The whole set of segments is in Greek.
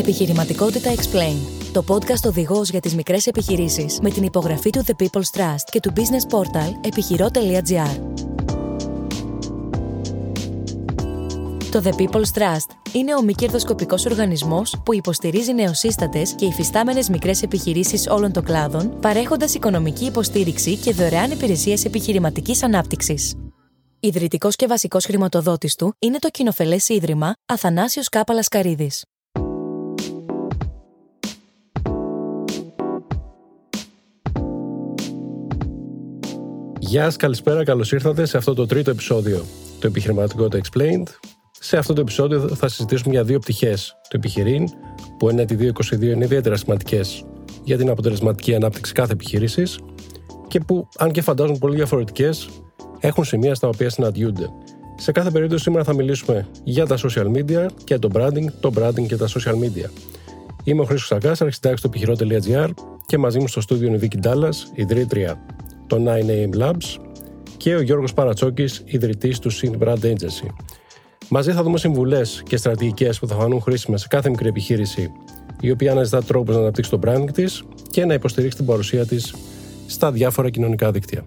Επιχειρηματικότητα Explain. Το podcast οδηγός για τις μικρές επιχειρήσεις με την υπογραφή του The People's Trust και του business portal επιχειρό.gr. Το The People's Trust είναι ο μη κερδοσκοπικός οργανισμός που υποστηρίζει νεοσύστατες και υφιστάμενες μικρές επιχειρήσεις όλων των κλάδων, παρέχοντας οικονομική υποστήριξη και δωρεάν υπηρεσίες επιχειρηματικής ανάπτυξης. Ιδρυτικός και βασικός χρηματοδότης του είναι το κοινοφελές Ίδρυμα Αθανάσιος Κάπαλας Καρίδης. Γεια σας, καλησπέρα, καλώς ήρθατε σε αυτό το τρίτο επεισόδιο του Επιχειρηματικότητα Explained. Σε αυτό το επεισόδιο θα συζητήσουμε για δύο πτυχές του επιχειρήν, που εν έτη 2022 είναι ιδιαίτερα σημαντικές για την αποτελεσματική ανάπτυξη κάθε επιχείρησης και που, αν και φαντάζουν πολύ διαφορετικές, έχουν σημεία στα οποία συναντιούνται. Σε κάθε περίπτωση, σήμερα θα μιλήσουμε για τα social media και το branding, το branding και τα social media. Είμαι ο Χρήστος Σακάς, αρχιτάξη του επιχειρό.gr και μαζί μου στο στούντιο είναι η Βίκη Ντάλλας, ιδρύτρια το 9AM Labs και ο Γιώργος Παρατσόκης, ιδρυτής του Sync Brand Agency. Μαζί θα δούμε συμβουλές και στρατηγικές που θα φανούν χρήσιμες σε κάθε μικρή επιχείρηση η οποία αναζητά τρόπους να αναπτύξει το branding της και να υποστηρίξει την παρουσία της στα διάφορα κοινωνικά δίκτυα.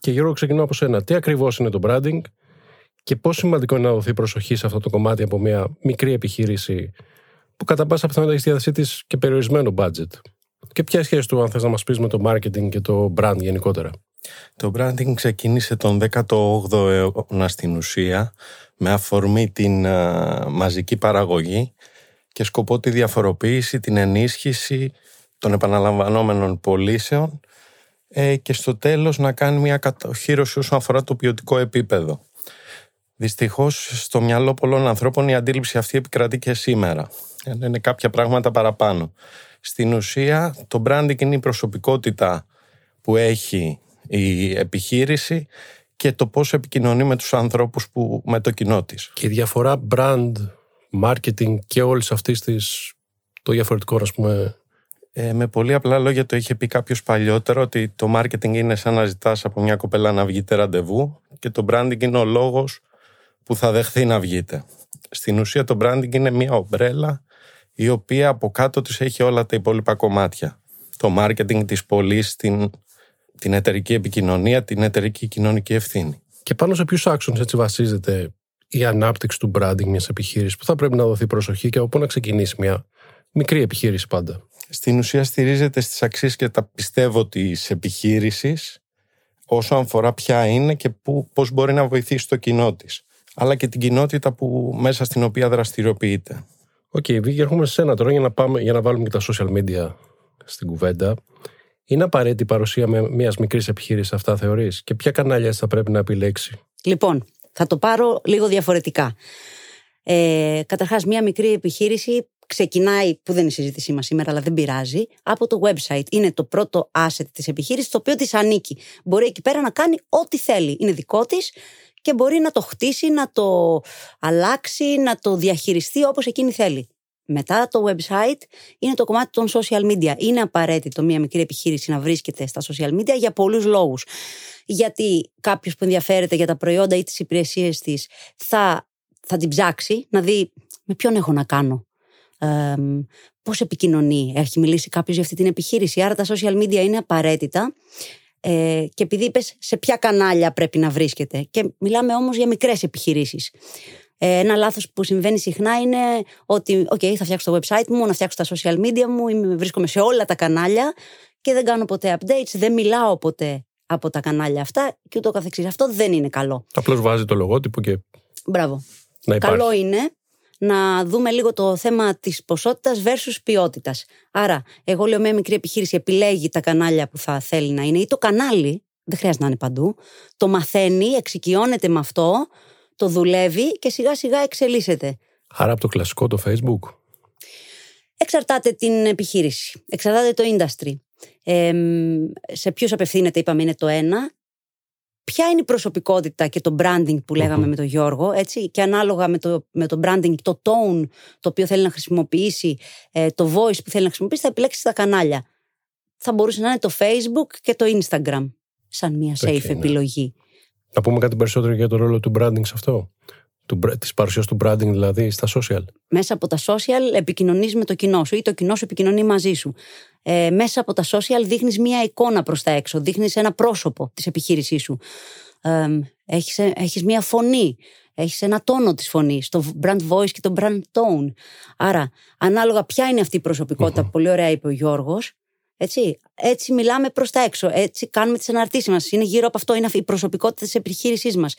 Και Γιώργο, ξεκινώ από σένα. Τι ακριβώς είναι το branding και πόσο σημαντικό είναι να δοθεί προσοχή σε αυτό το κομμάτι από μια μικρή επιχείρηση που κατά πάσα πιθανότητα έχει στη διάθεσή της και περιορισμένο budget; Και ποια σχέση του, αν θες να μας πεις, με το marketing και το brand γενικότερα; Το branding ξεκίνησε τον 18ο αιώνα στην ουσία με αφορμή την μαζική παραγωγή και σκοπό τη διαφοροποίηση, την ενίσχυση των επαναλαμβανόμενων πωλήσεων ε, και στο τέλος να κάνει μια κατοχήρωση όσον αφορά το ποιοτικό επίπεδο. Δυστυχώς στο μυαλό πολλών ανθρώπων η αντίληψη αυτή επικρατεί και σήμερα. Είναι κάποια πράγματα παραπάνω. Στην ουσία το branding είναι η προσωπικότητα που έχει η επιχείρηση και το πώς επικοινωνεί με τους ανθρώπους που, με το κοινό της. Και η διαφορά brand, marketing και όλες αυτές τις το διαφορετικό ας πούμε ε, με πολύ απλά λόγια το είχε πει κάποιος παλιότερο ότι το marketing είναι σαν να ζητάς από μια κοπέλα να βγείτε ραντεβού και το branding είναι ο λόγος που θα δεχθεί να βγείτε. Στην ουσία το branding είναι μια ομπρέλα η οποία από κάτω της έχει όλα τα υπόλοιπα κομμάτια. Το marketing της πωλής, την, την εταιρική επικοινωνία, την εταιρική κοινωνική ευθύνη. Και πάνω σε ποιους άξονες έτσι βασίζεται η ανάπτυξη του branding μιας επιχείρησης, που θα πρέπει να δοθεί προσοχή και από πού να ξεκινήσει μια μικρή επιχείρηση πάντα; Στην ουσία στηρίζεται στις αξίες και τα πιστεύω της επιχείρησης όσο αφορά ποια είναι και που, πώς μπορεί να βοηθήσει το κοινό της αλλά και την κοινότητα που, μέσα στην οποία δραστηριοποιείται. OK, okay, Βίκη, έρχομαι σε ένα τώρα για να, πάμε, για να βάλουμε και τα social media στην κουβέντα. Είναι απαραίτητη η παρουσία μιας μικρής επιχείρησης, αυτά θεωρείς, και ποια κανάλια θα πρέπει να επιλέξει; Λοιπόν, θα το πάρω λίγο διαφορετικά. Ε, Καταρχάς, μια μικρή επιχείρηση ξεκινάει, που δεν είναι η συζήτησή μας σήμερα, αλλά δεν πειράζει, από το website. Είναι το πρώτο asset της επιχείρησης, το οποίο της ανήκει. Μπορεί εκεί πέρα να κάνει ό,τι θέλει. Είναι δικό της και μπορεί να το χτίσει, να το αλλάξει, να το διαχειριστεί όπως εκείνη θέλει. Μετά το website είναι το κομμάτι των social media. Είναι απαραίτητο μια μικρή επιχείρηση να βρίσκεται στα social media για πολλούς λόγους. Γιατί κάποιος που ενδιαφέρεται για τα προϊόντα ή τις υπηρεσίες της θα, θα την ψάξει να δει με ποιον έχω να κάνω. Ε, πώς επικοινωνεί, έχει μιλήσει κάποιος για αυτή την επιχείρηση. Άρα τα social media είναι απαραίτητα ε, και επειδή είπες σε ποια κανάλια πρέπει να βρίσκεται. Και μιλάμε όμως για μικρές επιχειρήσεις. Ε, ένα λάθος που συμβαίνει συχνά είναι ότι, OK, θα φτιάξω το website μου, να φτιάξω τα social media μου, βρίσκομαι σε όλα τα κανάλια και δεν κάνω ποτέ updates, δεν μιλάω ποτέ από τα κανάλια αυτά και ούτω καθεξής. Αυτό δεν είναι καλό. Απλώς βάζει το λογότυπο και. Μπράβο. Καλό είναι να δούμε λίγο το θέμα της ποσότητας versus ποιότητας. Άρα, εγώ λέω μια μικρή επιχείρηση επιλέγει τα κανάλια που θα θέλει να είναι ή το κανάλι, δεν χρειάζεται να είναι παντού, το μαθαίνει, εξοικειώνεται με αυτό, το δουλεύει και σιγά σιγά εξελίσσεται. Άρα από το κλασικό το Facebook. Εξαρτάται την επιχείρηση, εξαρτάται το industry. Ε, σε ποιους απευθύνεται, είπαμε, είναι το ένα ποια είναι η προσωπικότητα και το branding που λεγαμε με τον Γιώργο, έτσι, και ανάλογα με το, με το branding, το tone το οποίο θέλει να χρησιμοποιήσει, ε, το voice που θέλει να χρησιμοποιήσει, θα επιλέξει τα κανάλια. Θα μπορούσε να είναι το Facebook και το Instagram, σαν μια safe ναι. επιλογή. Να πούμε κάτι περισσότερο για το ρόλο του branding σε αυτό; Της παρουσίας του branding δηλαδή στα social. Μέσα από τα social επικοινωνείς με το κοινό σου ή το κοινό σου επικοινωνεί μαζί σου. Ε, μέσα από τα social δείχνεις μία εικόνα προς τα έξω, δείχνεις ένα πρόσωπο της επιχείρησής σου. Ε, έχεις, έχεις μία φωνή, έχεις ένα τόνο της φωνής, το brand voice και το brand tone. Άρα, ανάλογα ποια είναι αυτή η προσωπικότητα, πολύ ωραία είπε ο Γιώργος, έτσι, έτσι μιλάμε προς τα έξω, έτσι κάνουμε τις αναρτήσεις μας, είναι γύρω από αυτό, είναι η προσωπικότητα της επιχείρησής μας.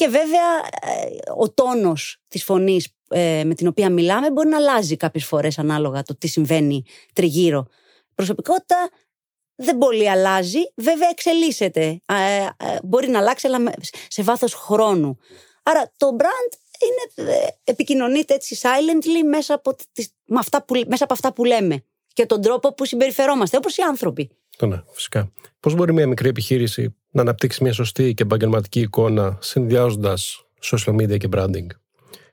Και βέβαια ε, ο τόνος της φωνής ε, με την οποία μιλάμε μπορεί να αλλάζει κάποιες φορές ανάλογα το τι συμβαίνει τριγύρω. Προσωπικότητα δεν πολύ αλλάζει, βέβαια εξελίσσεται. Ε, μπορεί να αλλάξει, αλλά σε βάθος χρόνου. Άρα το brand είναι, επικοινωνείται έτσι silently μέσα από, τις, αυτά που, μέσα από αυτά που λέμε και τον τρόπο που συμπεριφερόμαστε, όπως οι άνθρωποι. Το ναι, φυσικά. Πώς μπορεί μια μικρή επιχείρηση να αναπτύξει μια σωστή και επαγγελματική εικόνα συνδυάζοντας social media και branding;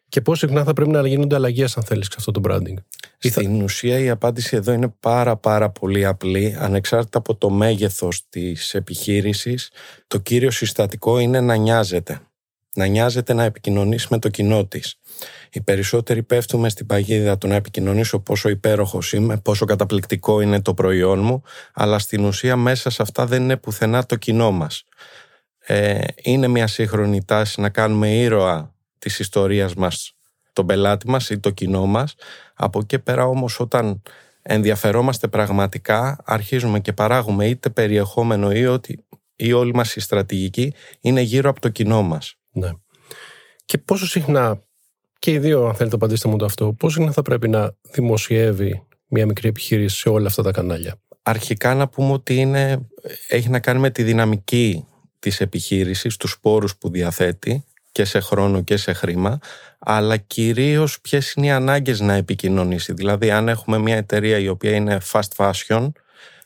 Και πώς συχνά θα πρέπει να γίνονται αλλαγές, αν θέλεις, σε αυτό το branding; Στην ουσία η απάντηση εδώ είναι πάρα πάρα πολύ απλή. Ανεξάρτητα από το μέγεθος της επιχείρησης, το κύριο συστατικό είναι να νοιάζεται να νοιάζεται να επικοινωνήσει με το κοινό της. Οι περισσότεροι πέφτουμε στην παγίδα του να επικοινωνήσω πόσο υπέροχος είμαι, πόσο καταπληκτικό είναι το προϊόν μου, αλλά στην ουσία μέσα σε αυτά δεν είναι πουθενά το κοινό μας. Ε, είναι μια σύγχρονη τάση να κάνουμε ήρωα της ιστορίας μας τον πελάτη μας ή το κοινό μας. Από εκεί πέρα όμως όταν ενδιαφερόμαστε πραγματικά αρχίζουμε και παράγουμε είτε περιεχόμενο ή ότι ή όλη μας η στρατηγική είναι γύρω από το κοινό μας. Ναι. Και πόσο συχνά, και οι δύο, αν θέλετε, απαντήστε μου το αυτό, πόσο συχνά θα πρέπει να δημοσιεύει μια μικρή επιχείρηση σε όλα αυτά τα κανάλια; Αρχικά να πούμε ότι είναι, έχει να κάνει με τη δυναμική της επιχείρησης, τους πόρους που διαθέτει και σε χρόνο και σε χρήμα, αλλά κυρίως ποιες είναι οι ανάγκες να επικοινωνήσει. Δηλαδή, αν έχουμε μια εταιρεία η οποία είναι fast fashion,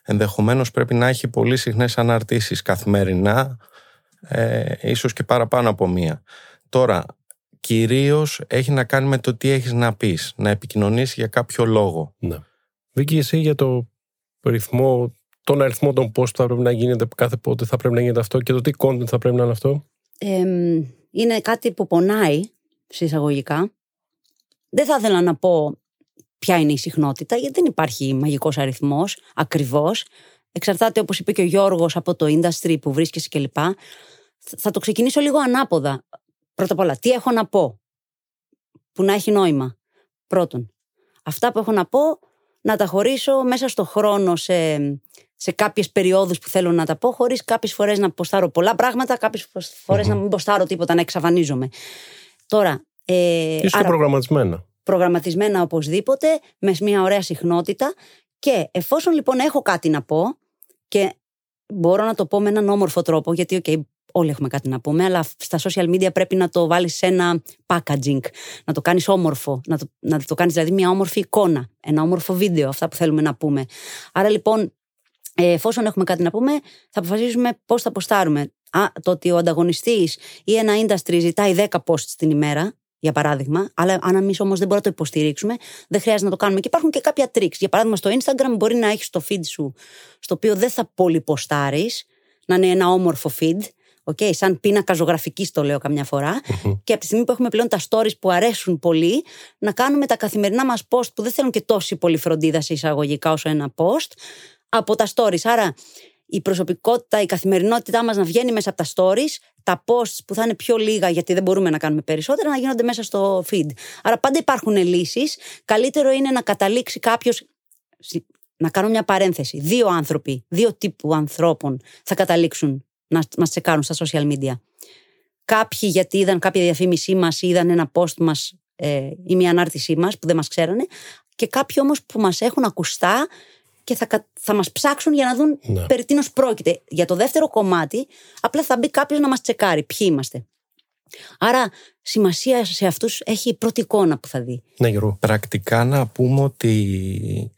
ενδεχομένως πρέπει να έχει πολύ συχνές αναρτήσεις καθημερινά, ε, ίσως και παραπάνω από μία. Τώρα, κυρίως έχει να κάνει με το τι έχεις να πεις, να επικοινωνήσεις για κάποιο λόγο. Ναι. Βίκυ, εσύ για το ρυθμό, τον αριθμό των post που θα πρέπει να γίνεται κάθε πότε θα πρέπει να γίνεται αυτό και το τι content θα πρέπει να είναι αυτό; είναι κάτι που πονάει συσσαγωγικά. Δεν θα ήθελα να πω ποια είναι η συχνότητα, γιατί δεν υπάρχει μαγικός αριθμός ακριβώς. Εξαρτάται, όπως είπε και ο Γιώργος, από το industry που βρίσκεσαι κλπ. Θα το ξεκινήσω λίγο ανάποδα. Πρώτα απ' όλα, τι έχω να πω που να έχει νόημα; Πρώτον, αυτά που έχω να πω να τα χωρίσω μέσα στο χρόνο σε, σε κάποιες περιόδους που θέλω να τα πω, χωρίς κάποιες φορές να ποστάρω πολλά πράγματα, κάποιες να μην ποστάρω τίποτα, να εξαφανίζομαι. Τώρα... Ε, Είστε προγραμματισμένα. Προγραμματισμένα οπωσδήποτε, με μια ωραία συχνότητα και εφόσον λοιπόν έχω κάτι να πω και μπορώ να το πω με έναν όμορφο τρόπο, γιατί okay, όλοι έχουμε κάτι να πούμε, αλλά στα social media πρέπει να το βάλεις σε ένα packaging, να το κάνεις όμορφο, να το, να το κάνεις δηλαδή μια όμορφη εικόνα, ένα όμορφο βίντεο, αυτά που θέλουμε να πούμε. Άρα λοιπόν, ε, εφόσον έχουμε κάτι να πούμε, θα αποφασίσουμε πώς θα ποστάρουμε. Α, το ότι ο ανταγωνιστής ή ένα industry ζητάει 10 posts την ημέρα, για παράδειγμα, αλλά αν εμείς όμως δεν μπορούμε να το υποστηρίξουμε, δεν χρειάζεται να το κάνουμε. Και υπάρχουν και κάποια tricks. Για παράδειγμα, στο Instagram μπορεί να έχεις το feed σου, στο οποίο δεν θα πολυποστάρεις, να είναι ένα όμορφο feed. Okay, σαν πίνακα ζωγραφικής το λέω καμιά Και από τη στιγμή που έχουμε πλέον τα stories που αρέσουν πολύ, να κάνουμε τα καθημερινά μας post που δεν θέλουν και τόση πολύ φροντίδα σε εισαγωγικά όσο ένα post από τα stories. Άρα η προσωπικότητα, η καθημερινότητά μας να βγαίνει μέσα από τα stories, τα posts που θα είναι πιο λίγα γιατί δεν μπορούμε να κάνουμε περισσότερα, να γίνονται μέσα στο feed. Άρα πάντα υπάρχουν λύσεις. Καλύτερο είναι να καταλήξει κάποιος. Να κάνω μια παρένθεση. Δύο άνθρωποι, δύο τύπου ανθρώπων θα καταλήξουν να μα τσεκάρουν στα social media. Κάποιοι γιατί είδαν κάποια διαφήμισή μας ή είδαν ένα post μας ε, ή μια ανάρτησή μας που δεν μας ξέρανε. Και κάποιοι όμως που μας έχουν ακουστά και θα, θα μας ψάξουν για να δουν ναι. περί τίνος πρόκειται. Για το δεύτερο κομμάτι, απλά θα μπει κάποιος να μας τσεκάρει ποιοι είμαστε. Άρα, σημασία σε αυτούς έχει η πρώτη εικόνα που θα δει. Ναι, Γιώργο. Πρακτικά να πούμε ότι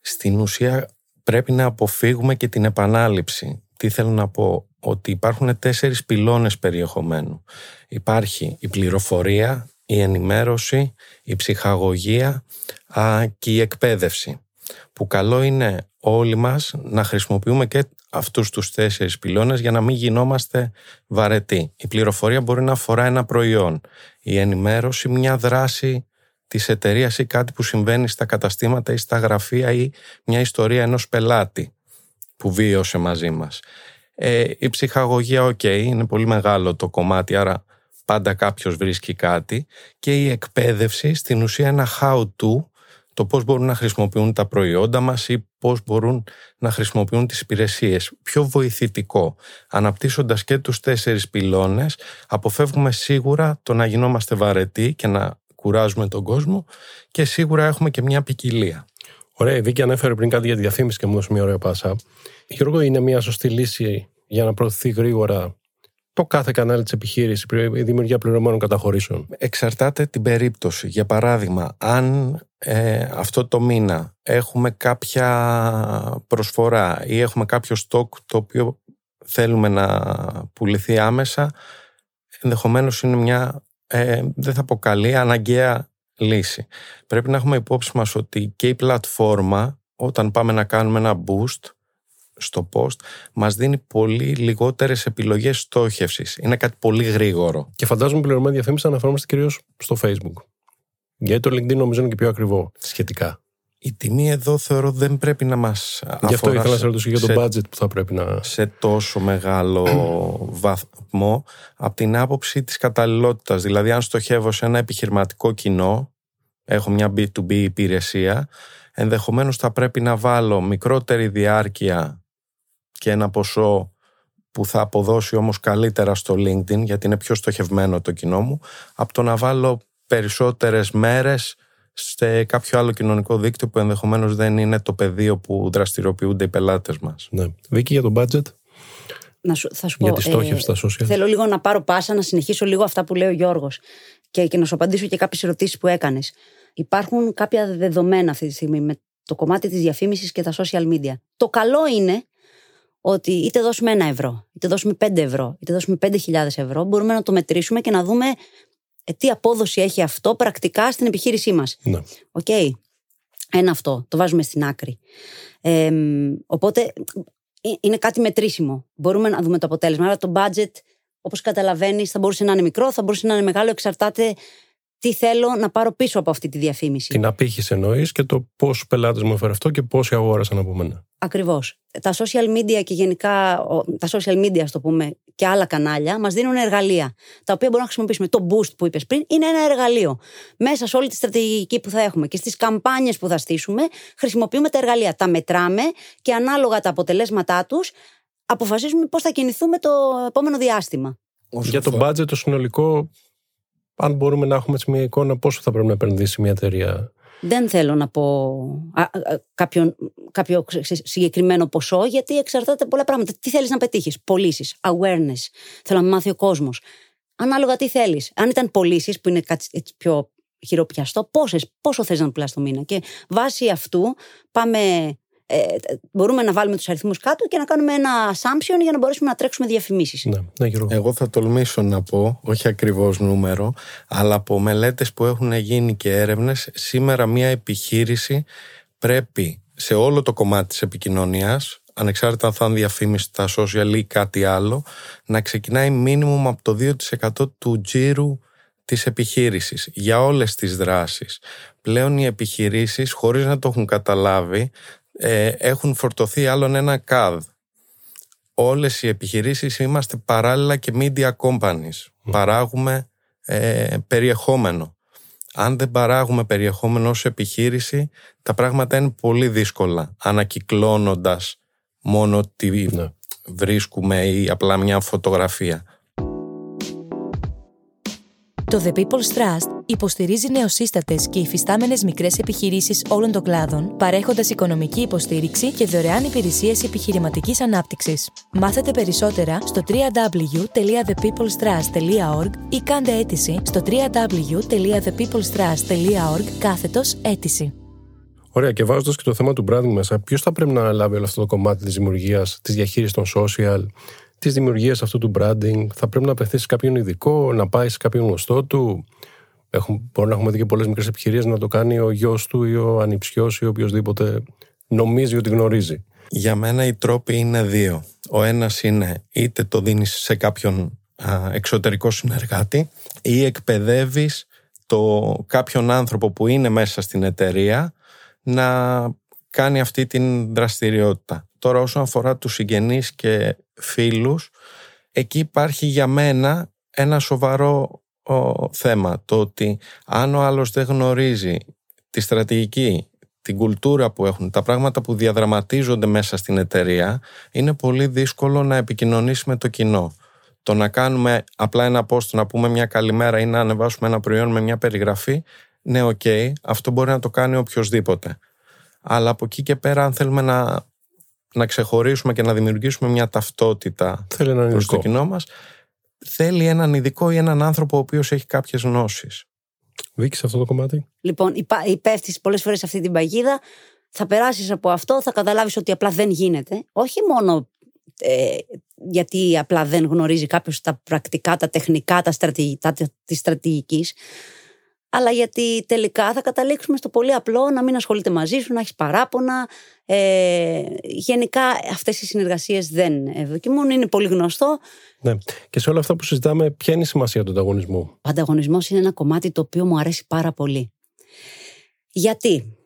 στην ουσία πρέπει να αποφύγουμε και την επανάληψη. Τι θέλω να πω, ότι υπάρχουν τέσσερις πυλώνες περιεχομένου. Υπάρχει η πληροφορία, η ενημέρωση, η ψυχαγωγία α, και η εκπαίδευση που καλό είναι όλοι μας να χρησιμοποιούμε και αυτούς τους τέσσερις πυλώνες για να μην γινόμαστε βαρετοί. Η πληροφορία μπορεί να αφορά ένα προϊόν, η ενημέρωση μια δράση της εταιρείας ή κάτι που συμβαίνει στα καταστήματα ή στα γραφεία ή μια ιστορία ενός πελάτη που βίωσε μαζί μας. Ε, η ψυχαγωγία, οκ, είναι πολύ μεγάλο το κομμάτι, άρα πάντα κάποιος βρίσκει κάτι και η εκπαίδευση στην ουσία ένα how-to το πώς μπορούν να χρησιμοποιούν τα προϊόντα μας ή πώς μπορούν να χρησιμοποιούν τις υπηρεσίες. Πιο βοηθητικό. Αναπτύσσοντας και τους τέσσερις πυλώνες, αποφεύγουμε σίγουρα το να γινόμαστε βαρετοί και να κουράζουμε τον κόσμο και σίγουρα έχουμε και μια ποικιλία. Ωραία, η Βίκη ανέφερε πριν κάτι για τη διαφήμιση και μου έδωσε μια ωραία πάσα. Γιώργο, είναι μια σωστή λύση για να προωθηθεί γρήγορα το κάθε κανάλι της επιχείρησης, η δημιουργία πληρωμένων καταχωρήσεων; Εξαρτάται την περίπτωση. Για παράδειγμα, αν ε, αυτό το μήνα έχουμε κάποια προσφορά ή έχουμε κάποιο στόκ το οποίο θέλουμε να πουληθεί άμεσα, ενδεχομένως είναι μια, ε, δεν θα πω καλή, αναγκαία λύση. Πρέπει να έχουμε υπόψη μας ότι και η πλατφόρμα όταν πάμε να κάνουμε ένα boost στο post μας δίνει πολύ λιγότερες επιλογές στόχευσης. Είναι κάτι πολύ γρήγορο. Και φαντάζομαι πληρωμένη διαφήμιση αναφερόμαστε κυρίως στο facebook. Γιατί το LinkedIn νομίζω είναι και πιο ακριβό σχετικά. Η τιμή εδώ θεωρώ δεν πρέπει να μας αφορά Γι' αυτό ήθελα να σε ρωτήσω για το budget που θα πρέπει να... Σε τόσο μεγάλο βαθμό από την άποψη της καταλληλότητας. Δηλαδή αν στοχεύω σε ένα επιχειρηματικό κοινό, έχω μια B2B υπηρεσία, ενδεχομένως θα πρέπει να βάλω μικρότερη διάρκεια και ένα ποσό που θα αποδώσει όμως καλύτερα στο LinkedIn γιατί είναι πιο στοχευμένο το κοινό μου από το να βάλω περισσότερες μέρες σε κάποιο άλλο κοινωνικό δίκτυο που ενδεχομένως δεν είναι το πεδίο που δραστηριοποιούνται οι πελάτες μας. Ναι. Βίκη για το budget; Να σου, θα σου πω, για τη στόχευση ε, στα social. Θέλω λίγο να πάρω πάσα, να συνεχίσω λίγο αυτά που λέει ο Γιώργος και, και να σου απαντήσω και κάποιες ερωτήσεις που έκανες. Υπάρχουν κάποια δεδομένα αυτή τη στιγμή με το κομμάτι της διαφήμισης και τα social media. Το καλό είναι ότι είτε δώσουμε ένα ευρώ, είτε δώσουμε πέντε ευρώ, είτε δώσουμε πέντε χιλιάδες ευρώ, μπορούμε να το μετρήσουμε και να δούμε ε, τι απόδοση έχει αυτό πρακτικά στην επιχείρησή μας; Ναι. Οκ. Ένα αυτό. Το βάζουμε στην άκρη. Ε, οπότε ε, είναι κάτι μετρήσιμο. Μπορούμε να δούμε το αποτέλεσμα. Άρα το budget, όπως καταλαβαίνεις, θα μπορούσε να είναι μικρό, θα μπορούσε να είναι μεγάλο. Εξαρτάται τι θέλω να πάρω πίσω από αυτή τη διαφήμιση. Την απήχηση εννοείς και το πόσου πελάτε μου έφερε αυτό και πόσοι αγόρασαν από μένα. Ακριβώς. Τα social media και γενικά τα social media, το πούμε, και άλλα κανάλια μας δίνουν εργαλεία. Τα οποία μπορούμε να χρησιμοποιήσουμε. Το boost που είπες πριν είναι ένα εργαλείο. Μέσα σε όλη τη στρατηγική που θα έχουμε και στις καμπάνιες που θα στήσουμε, χρησιμοποιούμε τα εργαλεία. Τα μετράμε και ανάλογα τα αποτελέσματά τους, αποφασίζουμε πώς θα κινηθούμε το επόμενο διάστημα. Για το budget το συνολικό, αν μπορούμε να έχουμε μια εικόνα πόσο θα πρέπει να επενδύσει μια εταιρεία. Δεν θέλω να πω κάποιο, κάποιο συγκεκριμένο ποσό, γιατί εξαρτάται πολλά πράγματα. Τι θέλεις να πετύχεις, πωλήσεις, awareness. Θέλω να μάθει ο κόσμος. Ανάλογα τι θέλεις. Αν ήταν πωλήσεις, που είναι κάτι έτσι πιο χειροπιαστό, πόσες, πόσο θες να πουλάς το μήνα. Και βάσει αυτού πάμε ε, μπορούμε να βάλουμε τους αριθμούς κάτω και να κάνουμε ένα assumption για να μπορέσουμε να τρέξουμε διαφημίσεις. Ναι, ναι, Εγώ θα τολμήσω να πω, όχι ακριβώς νούμερο, αλλά από μελέτες που έχουν γίνει και έρευνες, σήμερα μια επιχείρηση πρέπει σε όλο το κομμάτι της επικοινωνίας, ανεξάρτητα αν θα είναι διαφήμιση στα social ή κάτι άλλο, να ξεκινάει μίνιμουμ από το 2% του τζίρου της επιχείρησης για όλες τις δράσεις. Πλέον οι επιχειρήσεις χωρίς να το έχουν καταλάβει ε, έχουν φορτωθεί άλλον ένα CAD. Όλες οι επιχειρήσεις είμαστε παράλληλα και media companies. Παράγουμε ε, περιεχόμενο. Αν δεν παράγουμε περιεχόμενο ως επιχείρηση, τα πράγματα είναι πολύ δύσκολα. Ανακυκλώνοντας μόνο τι ναι. βρίσκουμε ή απλά μια φωτογραφία. Το The People's Trust υποστηρίζει νεοσύστατες και υφιστάμενες μικρές επιχειρήσεις όλων των κλάδων, παρέχοντας οικονομική υποστήριξη και δωρεάν υπηρεσίες επιχειρηματικής ανάπτυξης. Μάθετε περισσότερα στο www.thepeoplestrust.org ή κάντε αίτηση στο www.thepeoplestrust.org κάθετος αίτηση. Ωραία, και βάζοντας και το θέμα του branding μέσα, ποιος θα πρέπει να αναλάβει όλο αυτό το κομμάτι της δημιουργίας, της διαχείρισης των social, της δημιουργίας αυτού του branding, θα πρέπει να απευθύνεις σε κάποιον ειδικό, να πάει σε κάποιον γνωστό του. Έχουν, μπορεί να έχουμε δει και πολλές μικρές επιχειρήσει να το κάνει ο γιος του ή ο ανιψιός ή οποιοδήποτε νομίζει ότι γνωρίζει. Για μένα οι τρόποι είναι δύο. Ο ένας είναι είτε το δίνεις σε κάποιον εξωτερικό συνεργάτη ή εκπαιδεύεις το κάποιον άνθρωπο που είναι μέσα στην εταιρεία να κάνει αυτή την δραστηριότητα. Τώρα όσον αφορά τους συγγενείς και φίλους, εκεί υπάρχει για μένα ένα σοβαρό θέμα. Το ότι αν ο άλλος δεν γνωρίζει τη στρατηγική, την κουλτούρα που έχουν, τα πράγματα που διαδραματίζονται μέσα στην εταιρεία, είναι πολύ δύσκολο να επικοινωνήσει με το κοινό. Το να κάνουμε απλά ένα post, να πούμε μια καλημέρα ή να ανεβάσουμε ένα προϊόν με μια περιγραφή, ναι, οκ, αυτό μπορεί να το κάνει οποιοδήποτε. Αλλά από εκεί και πέρα, αν θέλουμε να, να ξεχωρίσουμε και να δημιουργήσουμε μια ταυτότητα προς το κοινό μας, θέλει έναν ειδικό ή έναν άνθρωπο ο οποίος έχει κάποιες γνώσεις. Βίκης σε αυτό το κομμάτι. Λοιπόν, πέφτει πολλές φορές σε αυτή την παγίδα, θα περάσεις από αυτό, θα καταλάβεις ότι απλά δεν γίνεται. Όχι μόνο ε, γιατί απλά δεν γνωρίζει κάποιος τα πρακτικά, τα τεχνικά, τα, στρατηγ, τα της στρατηγικής, αλλά γιατί τελικά θα καταλήξουμε στο πολύ απλό να μην ασχολείται μαζί σου, να έχεις παράπονα. Ε, γενικά αυτές οι συνεργασίες δεν ευδοκιμούν, είναι πολύ γνωστό. Ναι. Και σε όλα αυτά που συζητάμε, ποια είναι η σημασία του ανταγωνισμού; Ο ανταγωνισμός είναι ένα κομμάτι το οποίο μου αρέσει πάρα πολύ. Γιατί,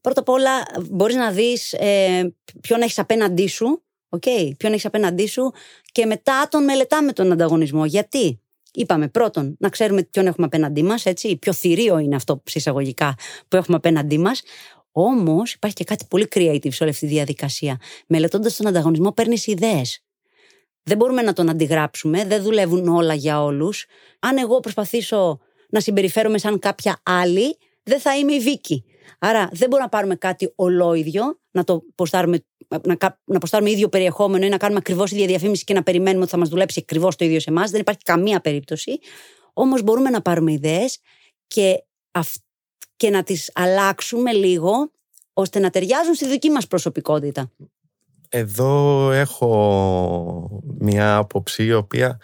πρώτα απ' όλα, μπορείς να δεις ε, ποιον έχεις απέναντί σου. Okay, ποιον έχεις απέναντί σου και μετά τον μελετάμε τον ανταγωνισμό. Γιατί, Είπαμε πρώτον να ξέρουμε ποιον έχουμε απέναντί μας, έτσι. Πιο θηρίο είναι αυτό συσσαγωγικά που έχουμε απέναντί μας. Όμως υπάρχει και κάτι πολύ creative σε όλη αυτή τη διαδικασία. Μελετώντας τον ανταγωνισμό, παίρνεις ιδέες. Δεν μπορούμε να τον αντιγράψουμε, δεν δουλεύουν όλα για όλους. Αν εγώ προσπαθήσω να συμπεριφέρομαι σαν κάποια άλλη, δεν θα είμαι η Βίκη. Άρα δεν μπορούμε να πάρουμε κάτι ολόιδιο, να το ποστάρουμε, να, να ποστάρουμε ίδιο περιεχόμενο ή να κάνουμε ακριβώς ίδια διαφήμιση και να περιμένουμε ότι θα μας δουλέψει ακριβώς το ίδιο σε εμάς. Δεν υπάρχει καμία περίπτωση. Όμως μπορούμε να πάρουμε ιδέες και, και να τις αλλάξουμε λίγο ώστε να ταιριάζουν στη δική μας προσωπικότητα. Εδώ έχω μια άποψη η οποία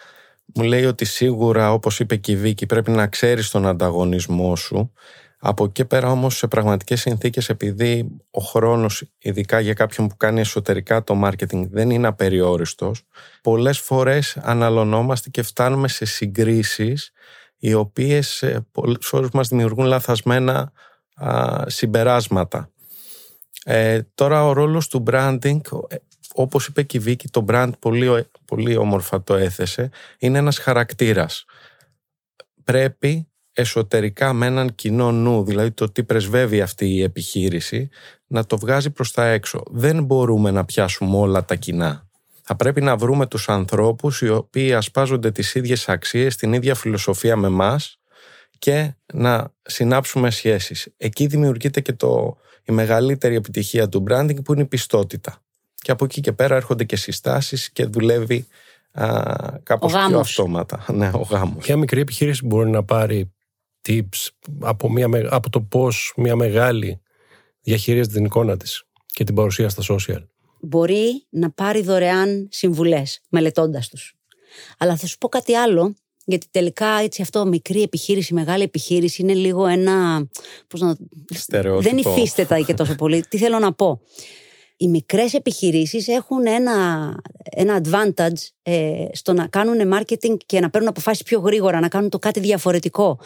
μου λέει ότι σίγουρα όπως είπε και η Βίκη πρέπει να ξέρεις τον ανταγωνισμό σου από εκεί πέρα όμως σε πραγματικές συνθήκες επειδή ο χρόνος ειδικά για κάποιον που κάνει εσωτερικά το marketing δεν είναι απεριόριστος πολλές φορές αναλωνόμαστε και φτάνουμε σε συγκρίσεις οι οποίες ε, πολλές φορές μας δημιουργούν λαθασμένα συμπεράσματα. Ε, τώρα ο ρόλος του branding ε, όπως είπε και η Βίκη το brand πολύ, πολύ όμορφα το έθεσε είναι ένας χαρακτήρας. Πρέπει εσωτερικά με έναν κοινό νου, δηλαδή το τι πρεσβεύει αυτή η επιχείρηση, να το βγάζει προς τα έξω. Δεν μπορούμε να πιάσουμε όλα τα κοινά. Θα πρέπει να βρούμε τους ανθρώπους οι οποίοι ασπάζονται τις ίδιες αξίες, την ίδια φιλοσοφία με μας και να συνάψουμε σχέσεις. Εκεί δημιουργείται και το, η μεγαλύτερη επιτυχία του branding που είναι η πιστότητα. Και από εκεί και πέρα έρχονται και συστάσεις και δουλεύει α, κάπως πιο αυτόματα. Ναι, ο γάμος. Ποια μικρή επιχείρηση μπορεί να πάρει tips από, μια, από το πώς μια μεγάλη διαχειρίζεται την εικόνα της και την παρουσία στα social. Μπορεί να πάρει δωρεάν συμβουλές μελετώντας τους. Αλλά θα σου πω κάτι άλλο, γιατί τελικά έτσι αυτό μικρή επιχείρηση, μεγάλη επιχείρηση είναι λίγο ένα... Πώς να... Δεν υφίσταται και τόσο πολύ. Τι θέλω να πω. Οι μικρές επιχειρήσεις έχουν ένα, ένα advantage ε, στο να κάνουν marketing και να παίρνουν αποφάσεις πιο γρήγορα, να κάνουν το κάτι διαφορετικό.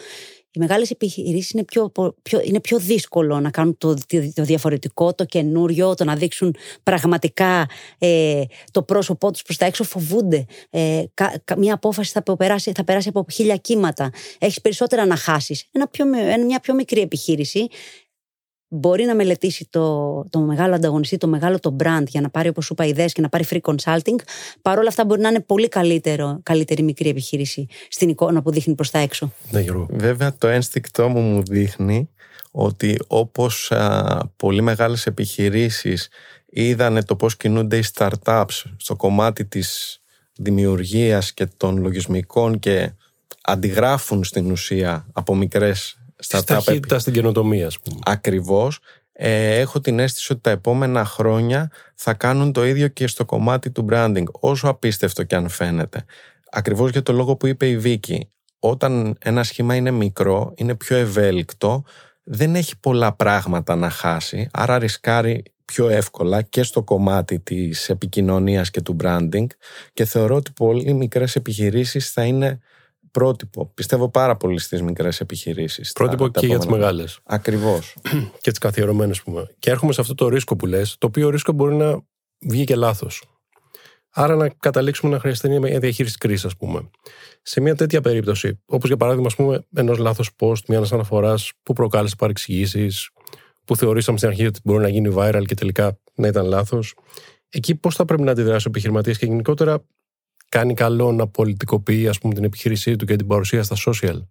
Οι μεγάλες επιχειρήσεις είναι πιο, πιο, είναι πιο δύσκολο να κάνουν το, το διαφορετικό, το καινούριο, το να δείξουν πραγματικά ε, το πρόσωπό τους προς τα έξω. Φοβούνται. Ε, μια απόφαση θα περάσει, θα περάσει από χίλια κύματα. Έχεις περισσότερα να χάσεις. μια πιο μικρή επιχείρηση μπορεί να μελετήσει το, το μεγάλο ανταγωνιστή, το μεγάλο το brand για να πάρει, όπως σου είπα, ιδέες και να πάρει free consulting. Παρ' όλα αυτά, μπορεί να είναι πολύ καλύτερο, καλύτερη μικρή επιχείρηση στην εικόνα που δείχνει προς τα έξω. Ναι, Βέβαια, το ένστικτό μου μου δείχνει ότι όπως α, πολύ μεγάλες επιχειρήσεις είδανε το πώς κινούνται οι startups στο κομμάτι της δημιουργίας και των λογισμικών και αντιγράφουν στην ουσία από μικρές στα ταχύτητας στην καινοτομία, ας πούμε. Ακριβώς. Ε, έχω την αίσθηση ότι τα επόμενα χρόνια θα κάνουν το ίδιο και στο κομμάτι του branding, όσο απίστευτο και αν φαίνεται. Ακριβώς για το λόγο που είπε η Βίκη. Όταν ένα σχήμα είναι μικρό, είναι πιο ευέλικτο, δεν έχει πολλά πράγματα να χάσει, άρα ρισκάρει πιο εύκολα και στο κομμάτι της επικοινωνίας και του branding και θεωρώ ότι πολύ μικρές επιχειρήσεις θα είναι πρότυπο. Πιστεύω πάρα πολύ στις μικρές επιχειρήσεις. Πρότυπο και για τις μεγάλες. Ακριβώς. και τις καθιερωμένες πούμε. Και έρχομαι σε αυτό το ρίσκο που λες, το οποίο ρίσκο μπορεί να βγει και λάθος. Άρα να καταλήξουμε να χρειαστεί μια διαχείριση κρίσης, ας πούμε. Σε μια τέτοια περίπτωση, όπως για παράδειγμα, ας πούμε, ενός λάθος post, μιας αναφοράς που προκάλεσε παρεξηγήσεις, που θεωρήσαμε στην αρχή ότι μπορεί να γίνει viral και τελικά να ήταν λάθος. Εκεί πώς θα πρέπει να αντιδράσει ο επιχειρηματίας και γενικότερα κάνει καλό να πολιτικοποιεί ας πούμε, την επιχείρησή του και την παρουσία στα social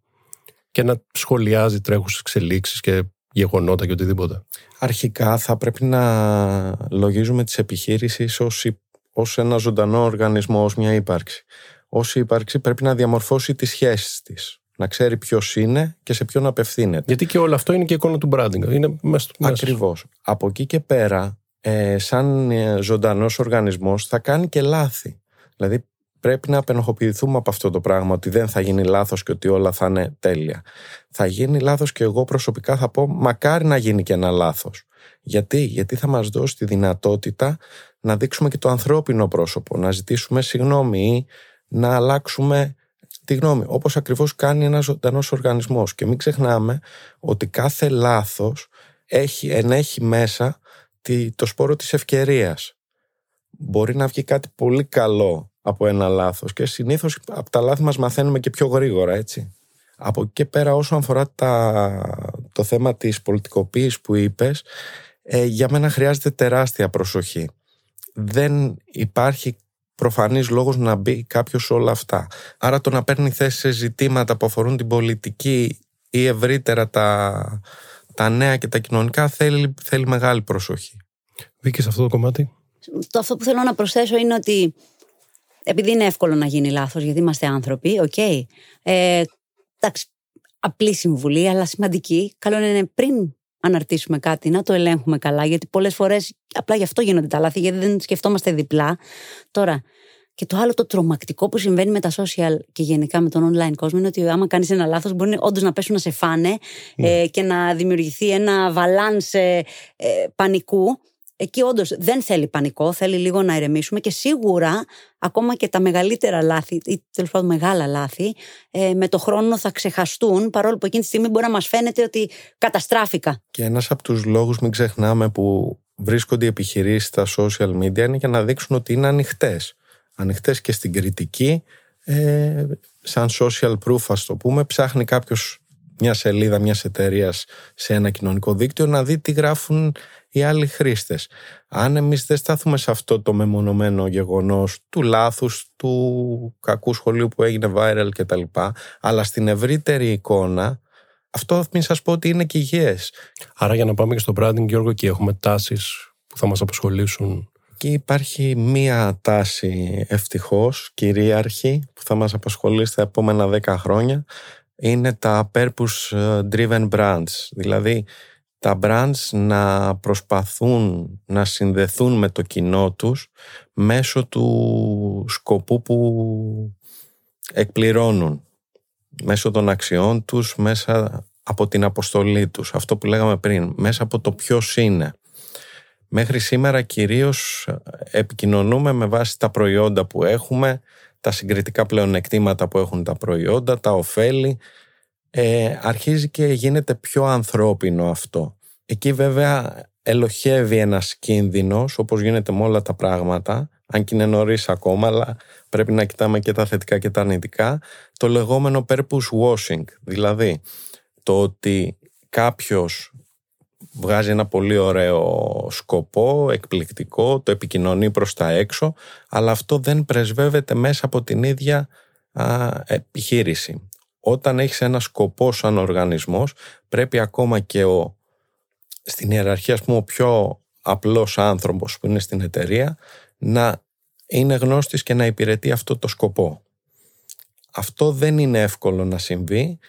και να σχολιάζει τρέχουσες εξελίξεις και γεγονότα και οτιδήποτε. Αρχικά θα πρέπει να λογίζουμε τις επιχείρησεις ως, ως ένα ζωντανό οργανισμό, ως μια ύπαρξη. Ως ύπαρξη πρέπει να διαμορφώσει τις σχέσεις της να ξέρει ποιος είναι και σε ποιον απευθύνεται. Γιατί και όλο αυτό είναι και εικόνα του branding. Είναι μέσα, Ακριβώς. Από εκεί και πέρα, ε, σαν ε, ζωντανός οργανισμός, θα κάνει και λάθη. Δηλαδή, πρέπει να απενοχοποιηθούμε από αυτό το πράγμα, ότι δεν θα γίνει λάθος και ότι όλα θα είναι τέλεια. Θα γίνει λάθος και εγώ προσωπικά θα πω, μακάρι να γίνει και ένα λάθος. Γιατί; Γιατί θα μας δώσει τη δυνατότητα να δείξουμε και το ανθρώπινο πρόσωπο, να ζητήσουμε συγγνώμη ή να αλλάξουμε τη γνώμη, όπως ακριβώς κάνει ένας ζωντανός οργανισμός. Και μην ξεχνάμε ότι κάθε λάθος έχει, ενέχει μέσα το σπόρο της ευκαιρίας. Μπορεί να βγει κάτι πολύ καλό από ένα λάθος και συνήθως από τα λάθη μας μαθαίνουμε και πιο γρήγορα, έτσι. Από εκεί και πέρα όσο αφορά τα, το θέμα της πολιτικοποίησης που είπες, ε, για μένα χρειάζεται τεράστια προσοχή. Δεν υπάρχει προφανής λόγος να μπει κάποιος σε όλα αυτά. Άρα το να παίρνει θέση σε ζητήματα που αφορούν την πολιτική ή ευρύτερα τα, τα νέα και τα κοινωνικά θέλει, θέλει μεγάλη προσοχή. Βίκη σε αυτό το κομμάτι. Το αυτό που θέλω να προσθέσω είναι ότι επειδή είναι εύκολο να γίνει λάθος γιατί είμαστε άνθρωποι, OK. Okay, ε, εντάξει, απλή συμβουλή αλλά σημαντική. Καλό είναι πριν αναρτήσουμε κάτι, να το ελέγχουμε καλά, γιατί πολλές φορές απλά γι' αυτό γίνονται τα λάθη, γιατί δεν σκεφτόμαστε διπλά. Τώρα, και το άλλο το τρομακτικό που συμβαίνει με τα social και γενικά με τον online κόσμο είναι ότι άμα κάνεις ένα λάθος, μπορεί όντως να πέσουν να σε φάνε ναι. ε, και να δημιουργηθεί ένα avalanche ε, πανικού Εκεί όντως δεν θέλει πανικό, θέλει λίγο να ηρεμήσουμε και σίγουρα ακόμα και τα μεγαλύτερα λάθη ή τέλος πάντων μεγάλα λάθη ε, με το χρόνο θα ξεχαστούν παρόλο που εκείνη τη στιγμή μπορεί να μας φαίνεται ότι καταστράφηκα. Και ένας από τους λόγους, μην ξεχνάμε, που βρίσκονται οι επιχειρήσεις στα social media είναι για να δείξουν ότι είναι ανοιχτές. Ανοιχτές και στην κριτική, ε, σαν social proof, ας το πούμε, ψάχνει κάποιος μια σελίδα μιας εταιρείας σε ένα κοινωνικό δίκτυο να δει τι γράφουν οι άλλοι χρήστες. Αν εμείς δεν στάθουμε σε αυτό το μεμονωμένο γεγονός του λάθους, του κακού σχολείου που έγινε viral κτλ., αλλά στην ευρύτερη εικόνα, αυτό μην σας πω ότι είναι και υγιές. Άρα, για να πάμε και στο branding, Γιώργο, και έχουμε τάσεις που θα μας απασχολήσουν. Και υπάρχει μία τάση ευτυχώς κυρίαρχη που θα μας απασχολήσει στα επόμενα 10 χρόνια είναι τα purpose driven brands. Δηλαδή τα brands να προσπαθούν να συνδεθούν με το κοινό τους μέσω του σκοπού που εκπληρώνουν. Μέσω των αξιών τους, μέσα από την αποστολή τους, αυτό που λέγαμε πριν, μέσα από το ποιος είναι. Μέχρι σήμερα κυρίως επικοινωνούμε με βάση τα προϊόντα που έχουμε, τα συγκριτικά πλεονεκτήματα που έχουν τα προϊόντα, τα ωφέλη, ε, αρχίζει και γίνεται πιο ανθρώπινο αυτό. Εκεί βέβαια ελοχεύει ένας κίνδυνος, όπως γίνεται με όλα τα πράγματα, αν και είναι νωρίς ακόμα, αλλά πρέπει να κοιτάμε και τα θετικά και τα αρνητικά, το λεγόμενο purpose washing, δηλαδή το ότι κάποιος βγάζει ένα πολύ ωραίο σκοπό, εκπληκτικό, το επικοινωνεί προς τα έξω, αλλά αυτό δεν πρεσβεύεται μέσα από την ίδια επιχείρηση όταν έχεις ένα σκοπό σαν οργανισμός πρέπει ακόμα και ο, στην ιεραρχία πούμε, ο πιο απλός άνθρωπος που είναι στην εταιρεία να είναι γνώστης και να υπηρετεί αυτό το σκοπό. Αυτό δεν είναι εύκολο να συμβεί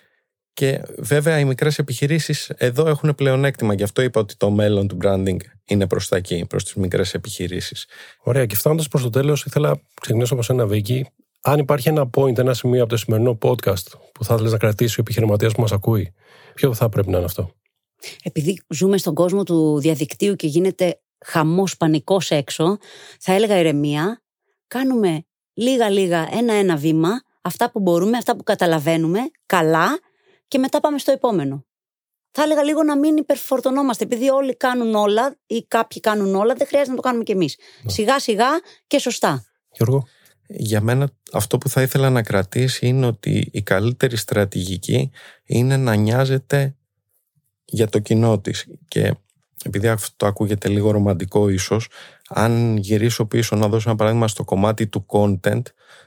και βέβαια οι μικρές επιχειρήσεις εδώ έχουν πλεονέκτημα. Γι' αυτό είπα ότι το μέλλον του branding είναι προς τα εκεί, προς τις μικρές επιχειρήσεις. Ωραία και φτάνοντας προς το τέλος ήθελα να ξεκινήσω από ένα Βίκη αν υπάρχει ένα point, ένα σημείο από το σημερινό podcast που θα ήθελε να κρατήσει ο επιχειρηματίας που μας ακούει, ποιο θα πρέπει να είναι αυτό; Επειδή ζούμε στον κόσμο του διαδικτύου και γίνεται χαμός πανικός έξω, θα έλεγα ηρεμία, κάνουμε λίγα-λίγα ένα-ένα βήμα, αυτά που μπορούμε, αυτά που καταλαβαίνουμε, καλά και μετά πάμε στο επόμενο. Θα έλεγα λίγο να μην υπερφορτωνόμαστε, επειδή όλοι κάνουν όλα ή κάποιοι κάνουν όλα, δεν χρειάζεται να το κάνουμε κι εμείς. Ναι. Σιγά-σιγά και σωστά. Γιώργο. Για μένα αυτό που θα ήθελα να κρατήσει είναι ότι η καλύτερη στρατηγική είναι να νοιάζεται για το κοινό της και επειδή αυτό ακούγεται λίγο ρομαντικό ίσως αν γυρίσω πίσω να δώσω ένα παράδειγμα στο κομμάτι του content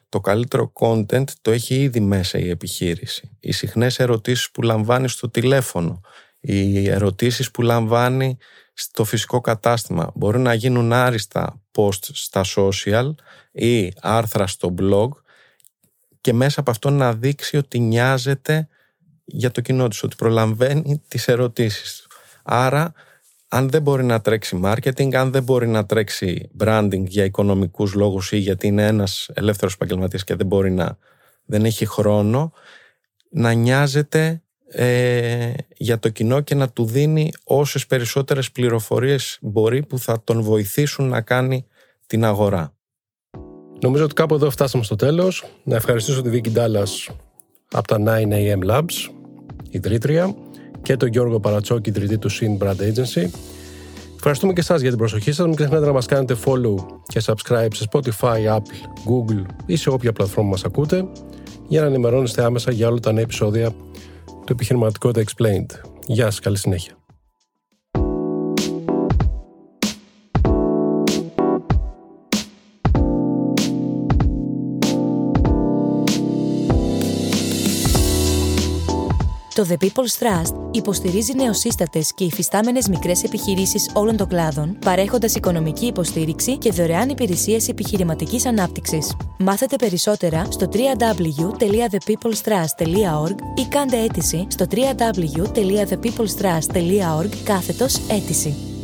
το καλύτερο content το έχει ήδη μέσα η επιχείρηση οι συχνές ερωτήσεις που λαμβάνει στο τηλέφωνο οι ερωτήσεις που λαμβάνει στο φυσικό κατάστημα μπορεί να γίνουν άριστα post στα social ή άρθρα στο blog και μέσα από αυτό να δείξει ότι νοιάζεται για το κοινό της, ότι προλαμβαίνει τις ερωτήσεις του. Άρα, αν δεν μπορεί να τρέξει marketing, αν δεν μπορεί να τρέξει branding για οικονομικούς λόγους ή γιατί είναι ένας ελεύθερος επαγγελματίας και δεν μπορεί να, δεν έχει χρόνο, να νοιάζεται ε, για το κοινό και να του δίνει όσες περισσότερες πληροφορίες μπορεί που θα τον βοηθήσουν να κάνει την αγορά. Νομίζω ότι κάπου εδώ φτάσαμε στο τέλος. Να ευχαριστήσω τη Βίκη Ντάλλας από τα 9am Labs, ιδρύτρια, και τον Γιώργο Παρατσόκη, ιδρυτή του Sin Brand Agency. Ευχαριστούμε και εσάς για την προσοχή σας. Μην ξεχνάτε να μας κάνετε follow και subscribe σε Spotify, Apple, Google ή σε όποια πλατφόρμα μας ακούτε για να ενημερώνεστε άμεσα για όλα τα νέα επεισόδια του Επιχειρηματικότητα Explained. Γεια σας, καλή συνέχεια. Το The People's Trust υποστηρίζει νεοσύστατες και υφιστάμενες μικρές επιχειρήσεις όλων των κλάδων, παρέχοντας οικονομική υποστήριξη και δωρεάν υπηρεσίες επιχειρηματικής ανάπτυξης. Μάθετε περισσότερα στο www.thepeoplestrust.org ή κάντε αίτηση στο www.thepeoplestrust.org κάθετος αίτηση.